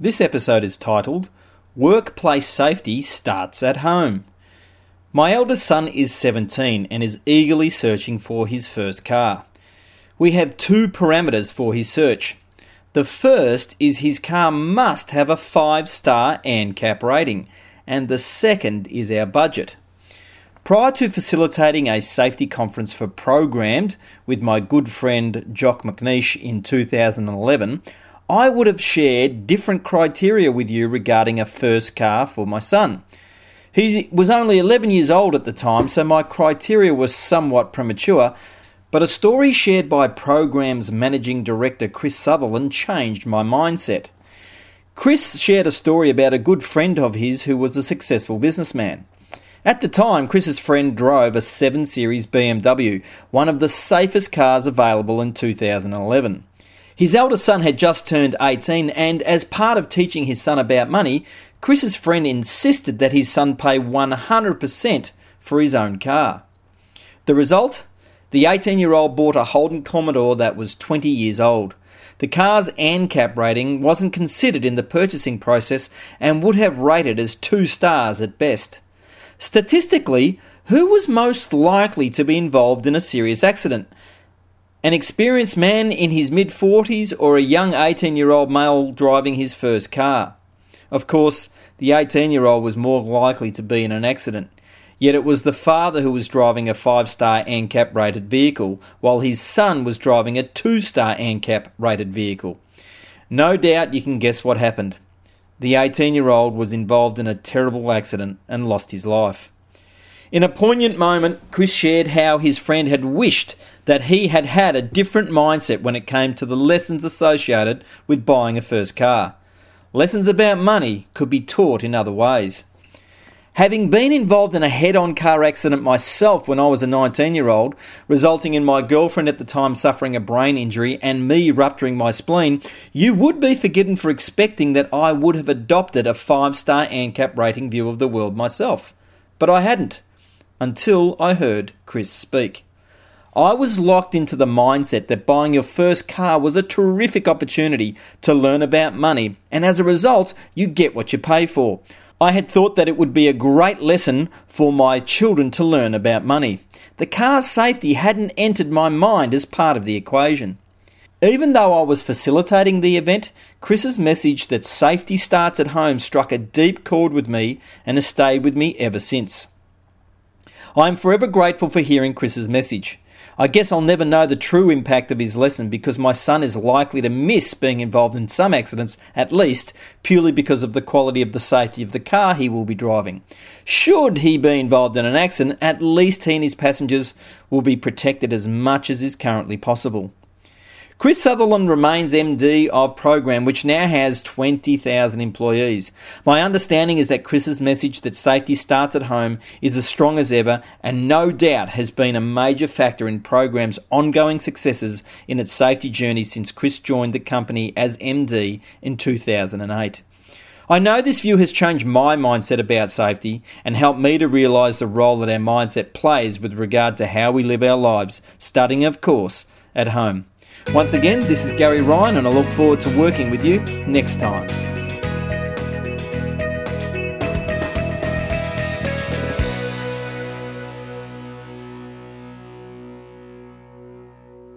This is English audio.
This episode is titled Workplace Safety Starts at Home. My eldest son is 17 and is eagerly searching for his first car. We have two parameters for his search. The first is his car must have a 5 star ANCAP rating, and the second is our budget. Prior to facilitating a safety conference for Programmed with my good friend Jock McNeish in 2011, I would have shared different criteria with you regarding a first car for my son. He was only 11 years old at the time, so my criteria was somewhat premature, but a story shared by Programmed's managing director Chris Sutherland changed my mindset. Chris shared a story about a good friend of his who was a successful businessman. At the time, Chris's friend drove a 7 Series BMW, one of the safest cars available in 2011. His eldest son had just turned 18, and as part of teaching his son about money, Chris's friend insisted that his son pay 100% for his own car. The result? The 18 year old bought a Holden Commodore that was 20 years old. The car's ANCAP rating wasn't considered in the purchasing process and would have rated as two stars at best. Statistically, who was most likely to be involved in a serious accident? An experienced man in his mid 40s or a young 18 year old male driving his first car. Of course, the 18 year old was more likely to be in an accident. Yet it was the father who was driving a 5 star ANCAP rated vehicle, while his son was driving a 2 star ANCAP rated vehicle. No doubt you can guess what happened. The 18 year old was involved in a terrible accident and lost his life. In a poignant moment, Chris shared how his friend had wished that he had had a different mindset when it came to the lessons associated with buying a first car. Lessons about money could be taught in other ways. Having been involved in a head on car accident myself when I was a 19 year old, resulting in my girlfriend at the time suffering a brain injury and me rupturing my spleen, you would be forgiven for expecting that I would have adopted a 5 star ANCAP rating view of the world myself. But I hadn't until I heard Chris speak. I was locked into the mindset that buying your first car was a terrific opportunity to learn about money, and as a result, you get what you pay for. I had thought that it would be a great lesson for my children to learn about money. The car's safety hadn't entered my mind as part of the equation. Even though I was facilitating the event, Chris's message that safety starts at home struck a deep chord with me and has stayed with me ever since. I am forever grateful for hearing Chris's message. I guess I'll never know the true impact of his lesson because my son is likely to miss being involved in some accidents, at least, purely because of the quality of the safety of the car he will be driving. Should he be involved in an accident, at least he and his passengers will be protected as much as is currently possible. Chris Sutherland remains MD of Programmed, which now has 20,000 employees. My understanding is that Chris's message that safety starts at home is as strong as ever and no doubt has been a major factor in Programmed's ongoing successes in its safety journey since Chris joined the company as MD in 2008. I know this view has changed my mindset about safety and helped me to realise the role that our mindset plays with regard to how we live our lives, starting, of course, at home. Once again, this is Gary Ryan, and I look forward to working with you next time.